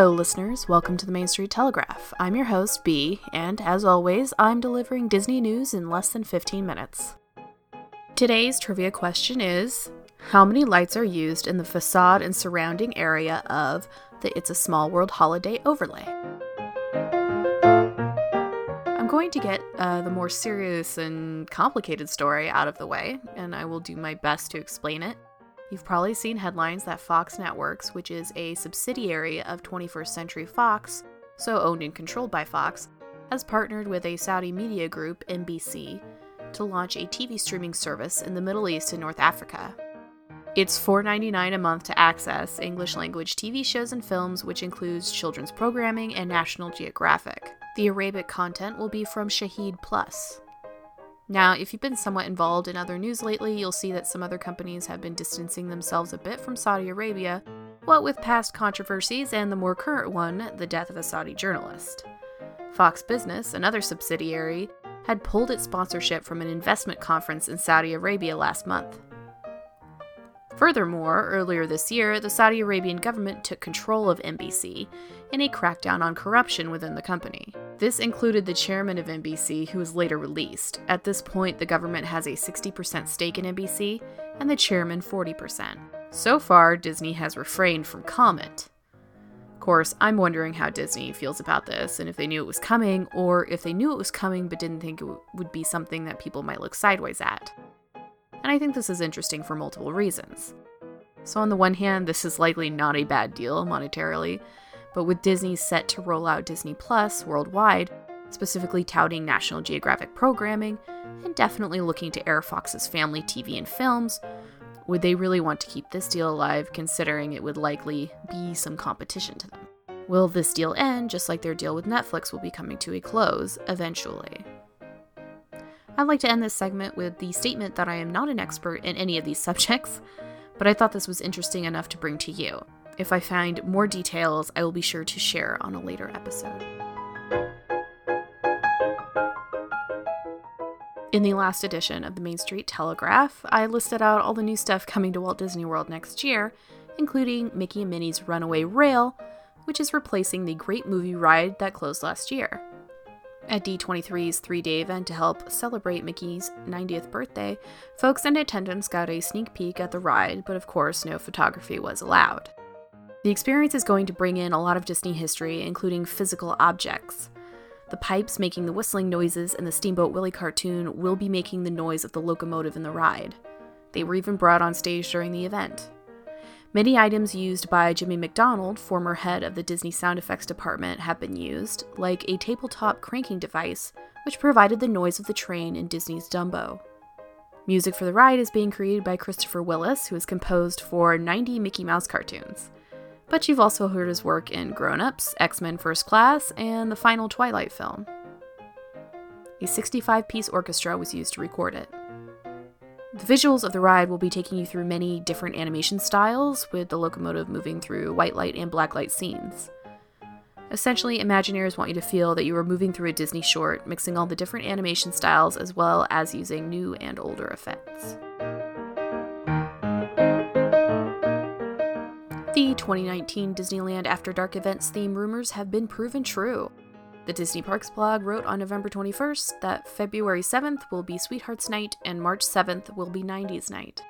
Hello, listeners. Welcome to the Main Street Telegraph. I'm your host, B, and as always, I'm delivering Disney news in less than 15 minutes. Today's trivia question is How many lights are used in the facade and surrounding area of the It's a Small World holiday overlay? I'm going to get uh, the more serious and complicated story out of the way, and I will do my best to explain it. You've probably seen headlines that Fox Networks, which is a subsidiary of 21st Century Fox, so owned and controlled by Fox, has partnered with a Saudi media group, MBC, to launch a TV streaming service in the Middle East and North Africa. It's $4.99 a month to access English language TV shows and films, which includes children's programming and National Geographic. The Arabic content will be from Shahid Plus. Now, if you've been somewhat involved in other news lately, you'll see that some other companies have been distancing themselves a bit from Saudi Arabia, what with past controversies and the more current one, the death of a Saudi journalist. Fox Business, another subsidiary, had pulled its sponsorship from an investment conference in Saudi Arabia last month. Furthermore, earlier this year, the Saudi Arabian government took control of MBC in a crackdown on corruption within the company. This included the chairman of MBC, who was later released. At this point, the government has a 60% stake in MBC, and the chairman 40%. So far, Disney has refrained from comment. Of course, I'm wondering how Disney feels about this, and if they knew it was coming, or if they knew it was coming but didn't think it w- would be something that people might look sideways at. And I think this is interesting for multiple reasons. So, on the one hand, this is likely not a bad deal monetarily, but with Disney set to roll out Disney Plus worldwide, specifically touting National Geographic programming, and definitely looking to air Fox's family TV and films, would they really want to keep this deal alive considering it would likely be some competition to them? Will this deal end just like their deal with Netflix will be coming to a close eventually? I'd like to end this segment with the statement that I am not an expert in any of these subjects, but I thought this was interesting enough to bring to you. If I find more details, I will be sure to share on a later episode. In the last edition of the Main Street Telegraph, I listed out all the new stuff coming to Walt Disney World next year, including Mickey and Minnie's Runaway Rail, which is replacing the Great Movie Ride that closed last year. At D23's three day event to help celebrate Mickey's 90th birthday, folks in attendance got a sneak peek at the ride, but of course, no photography was allowed. The experience is going to bring in a lot of Disney history, including physical objects. The pipes making the whistling noises in the Steamboat Willie cartoon will be making the noise of the locomotive in the ride. They were even brought on stage during the event. Many items used by Jimmy McDonald, former head of the Disney sound effects department, have been used, like a tabletop cranking device, which provided the noise of the train in Disney's Dumbo. Music for the ride is being created by Christopher Willis, who has composed for 90 Mickey Mouse cartoons but you've also heard his work in Grown Ups, X Men First Class, and the final Twilight film. A 65 piece orchestra was used to record it. The visuals of the ride will be taking you through many different animation styles, with the locomotive moving through white light and black light scenes. Essentially, Imagineers want you to feel that you are moving through a Disney short, mixing all the different animation styles as well as using new and older effects. The 2019 Disneyland After Dark events theme rumors have been proven true. The Disney Parks blog wrote on November 21st that February 7th will be Sweethearts Night and March 7th will be 90s Night.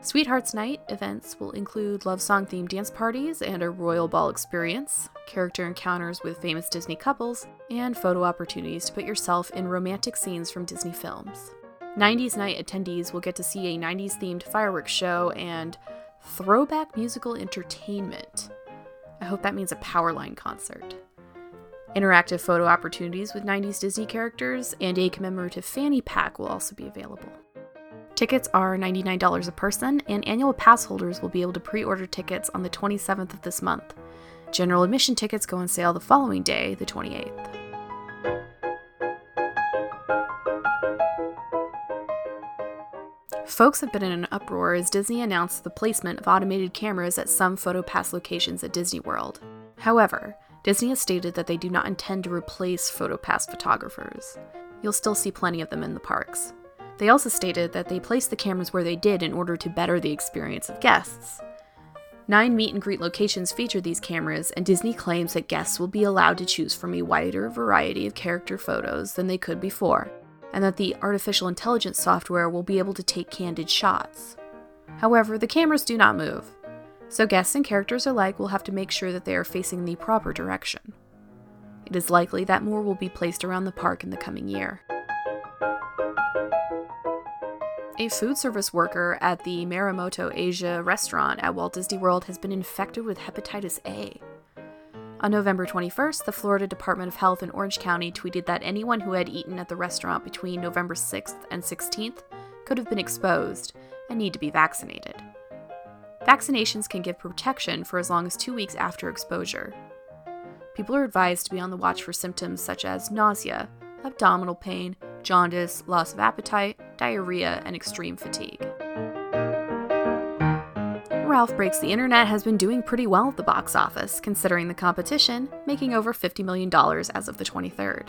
Sweethearts Night events will include love song themed dance parties and a royal ball experience, character encounters with famous Disney couples, and photo opportunities to put yourself in romantic scenes from Disney films. 90s Night attendees will get to see a 90s themed fireworks show and throwback musical entertainment. I hope that means a Powerline concert. Interactive photo opportunities with 90s Disney characters and a commemorative fanny pack will also be available. Tickets are $99 a person, and annual pass holders will be able to pre order tickets on the 27th of this month. General admission tickets go on sale the following day, the 28th. Folks have been in an uproar as Disney announced the placement of automated cameras at some PhotoPass locations at Disney World. However, Disney has stated that they do not intend to replace PhotoPass photographers. You'll still see plenty of them in the parks. They also stated that they placed the cameras where they did in order to better the experience of guests. Nine meet and greet locations feature these cameras, and Disney claims that guests will be allowed to choose from a wider variety of character photos than they could before, and that the artificial intelligence software will be able to take candid shots. However, the cameras do not move, so guests and characters alike will have to make sure that they are facing the proper direction. It is likely that more will be placed around the park in the coming year. A food service worker at the Morimoto Asia restaurant at Walt Disney World has been infected with hepatitis A. On November 21st, the Florida Department of Health in Orange County tweeted that anyone who had eaten at the restaurant between November 6th and 16th could have been exposed and need to be vaccinated. Vaccinations can give protection for as long as two weeks after exposure. People are advised to be on the watch for symptoms such as nausea, abdominal pain, jaundice, loss of appetite, diarrhea, and extreme fatigue. Ralph Breaks the Internet has been doing pretty well at the box office, considering the competition, making over $50 million as of the 23rd.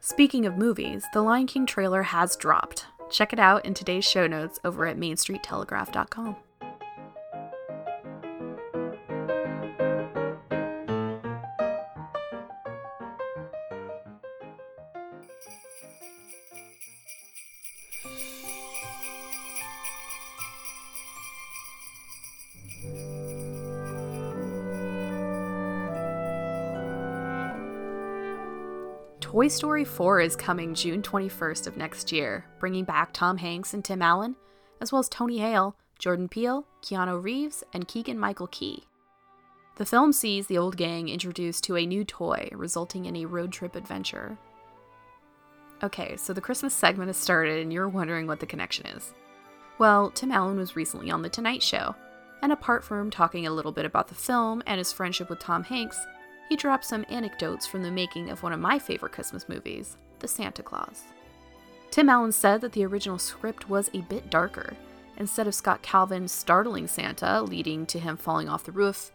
Speaking of movies, the Lion King trailer has dropped. Check it out in today's show notes over at mainstreettelegraph.com. Toy Story 4 is coming June 21st of next year, bringing back Tom Hanks and Tim Allen, as well as Tony Hale, Jordan Peele, Keanu Reeves, and Keegan Michael Key. The film sees the old gang introduced to a new toy, resulting in a road trip adventure. Okay, so the Christmas segment has started, and you're wondering what the connection is. Well, Tim Allen was recently on The Tonight Show, and apart from talking a little bit about the film and his friendship with Tom Hanks, he dropped some anecdotes from the making of one of my favorite Christmas movies, The Santa Clause. Tim Allen said that the original script was a bit darker. Instead of Scott Calvin startling Santa, leading to him falling off the roof,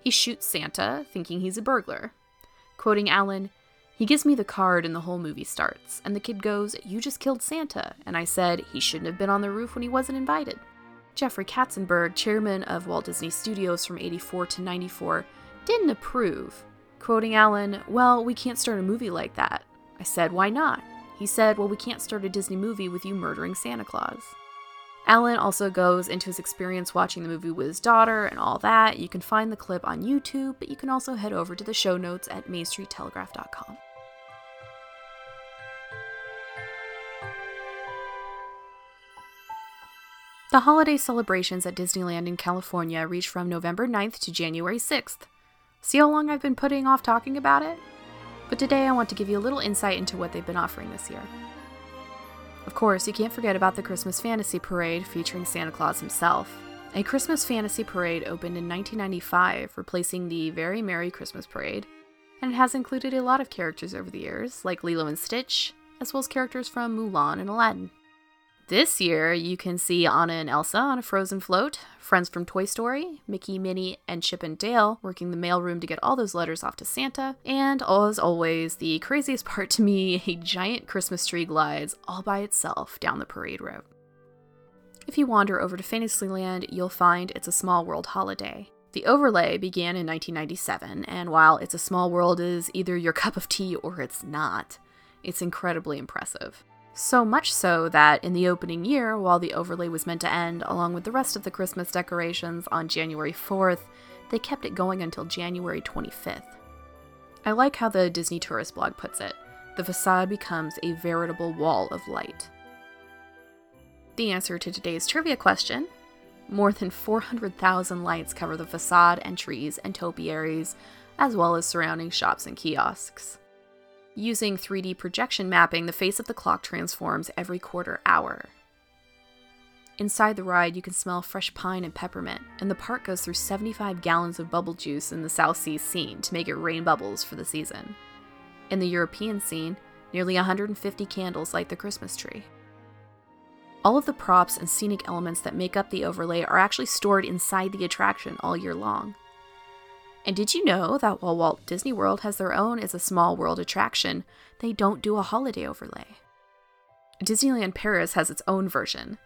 he shoots Santa, thinking he's a burglar. Quoting Allen, he gives me the card and the whole movie starts, and the kid goes, You just killed Santa. And I said, He shouldn't have been on the roof when he wasn't invited. Jeffrey Katzenberg, chairman of Walt Disney Studios from 84 to 94, didn't approve, Quoting Allen, Well, we can't start a movie like that. I said, Why not? He said, Well, we can't start a Disney movie with you murdering Santa Claus. Allen also goes into his experience watching the movie with his daughter and all that. You can find the clip on YouTube, but you can also head over to the show notes at mainstreettelegraph.com. The holiday celebrations at Disneyland in California reach from November 9th to January 6th. See how long I've been putting off talking about it? But today I want to give you a little insight into what they've been offering this year. Of course, you can't forget about the Christmas Fantasy Parade featuring Santa Claus himself. A Christmas Fantasy Parade opened in 1995, replacing the Very Merry Christmas Parade, and it has included a lot of characters over the years, like Lilo and Stitch, as well as characters from Mulan and Aladdin. This year, you can see Anna and Elsa on a frozen float, friends from Toy Story, Mickey, Minnie, and Chip and Dale working the mailroom to get all those letters off to Santa, and as always, the craziest part to me, a giant Christmas tree glides all by itself down the parade route. If you wander over to Fantasyland, you'll find It's a Small World holiday. The overlay began in 1997, and while It's a Small World is either your cup of tea or it's not, it's incredibly impressive. So much so that in the opening year, while the overlay was meant to end along with the rest of the Christmas decorations on January 4th, they kept it going until January 25th. I like how the Disney Tourist blog puts it the facade becomes a veritable wall of light. The answer to today's trivia question more than 400,000 lights cover the facade and trees and topiaries, as well as surrounding shops and kiosks. Using 3D projection mapping, the face of the clock transforms every quarter hour. Inside the ride, you can smell fresh pine and peppermint, and the park goes through 75 gallons of bubble juice in the South Sea scene to make it rain bubbles for the season. In the European scene, nearly 150 candles light the Christmas tree. All of the props and scenic elements that make up the overlay are actually stored inside the attraction all year long. And did you know that while Walt Disney World has their own It's a Small World attraction, they don't do a holiday overlay? Disneyland Paris has its own version.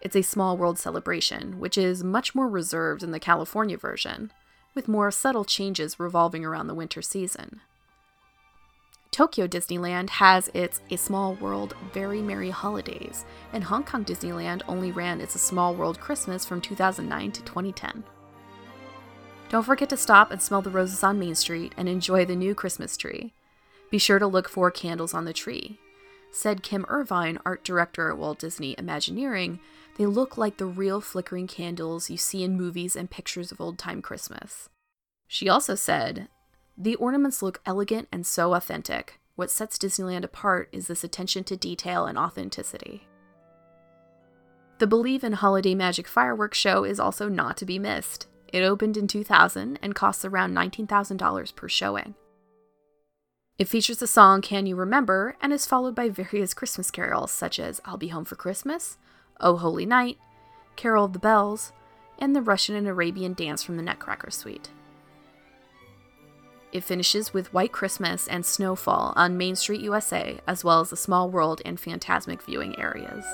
It's a small world celebration, which is much more reserved than the California version, with more subtle changes revolving around the winter season. Tokyo Disneyland has its A Small World Very Merry Holidays, and Hong Kong Disneyland only ran its A Small World Christmas from 2009 to 2010. Don't forget to stop and smell the roses on Main Street and enjoy the new Christmas tree. Be sure to look for candles on the tree. Said Kim Irvine, art director at Walt Disney Imagineering, they look like the real flickering candles you see in movies and pictures of old time Christmas. She also said, The ornaments look elegant and so authentic. What sets Disneyland apart is this attention to detail and authenticity. The Believe in Holiday Magic fireworks show is also not to be missed. It opened in 2000 and costs around $19,000 per showing. It features the song Can You Remember and is followed by various Christmas carols such as I'll Be Home for Christmas, Oh Holy Night, Carol of the Bells, and the Russian and Arabian dance from the Nutcracker Suite. It finishes with White Christmas and Snowfall on Main Street, USA, as well as the Small World and Fantasmic viewing areas.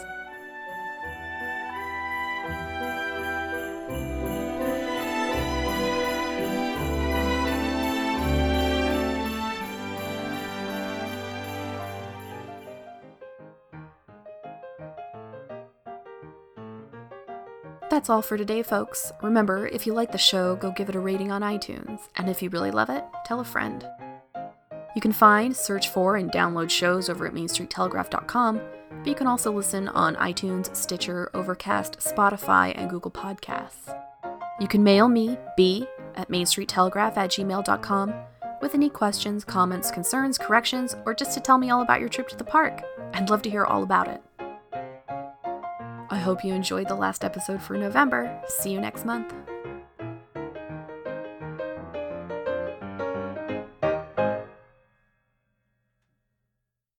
That's all for today, folks. Remember, if you like the show, go give it a rating on iTunes, and if you really love it, tell a friend. You can find, search for, and download shows over at MainStreetTelegraph.com, but you can also listen on iTunes, Stitcher, Overcast, Spotify, and Google Podcasts. You can mail me, b at MainStreetTelegraph at gmail.com, with any questions, comments, concerns, corrections, or just to tell me all about your trip to the park. I'd love to hear all about it. I hope you enjoyed the last episode for November. See you next month.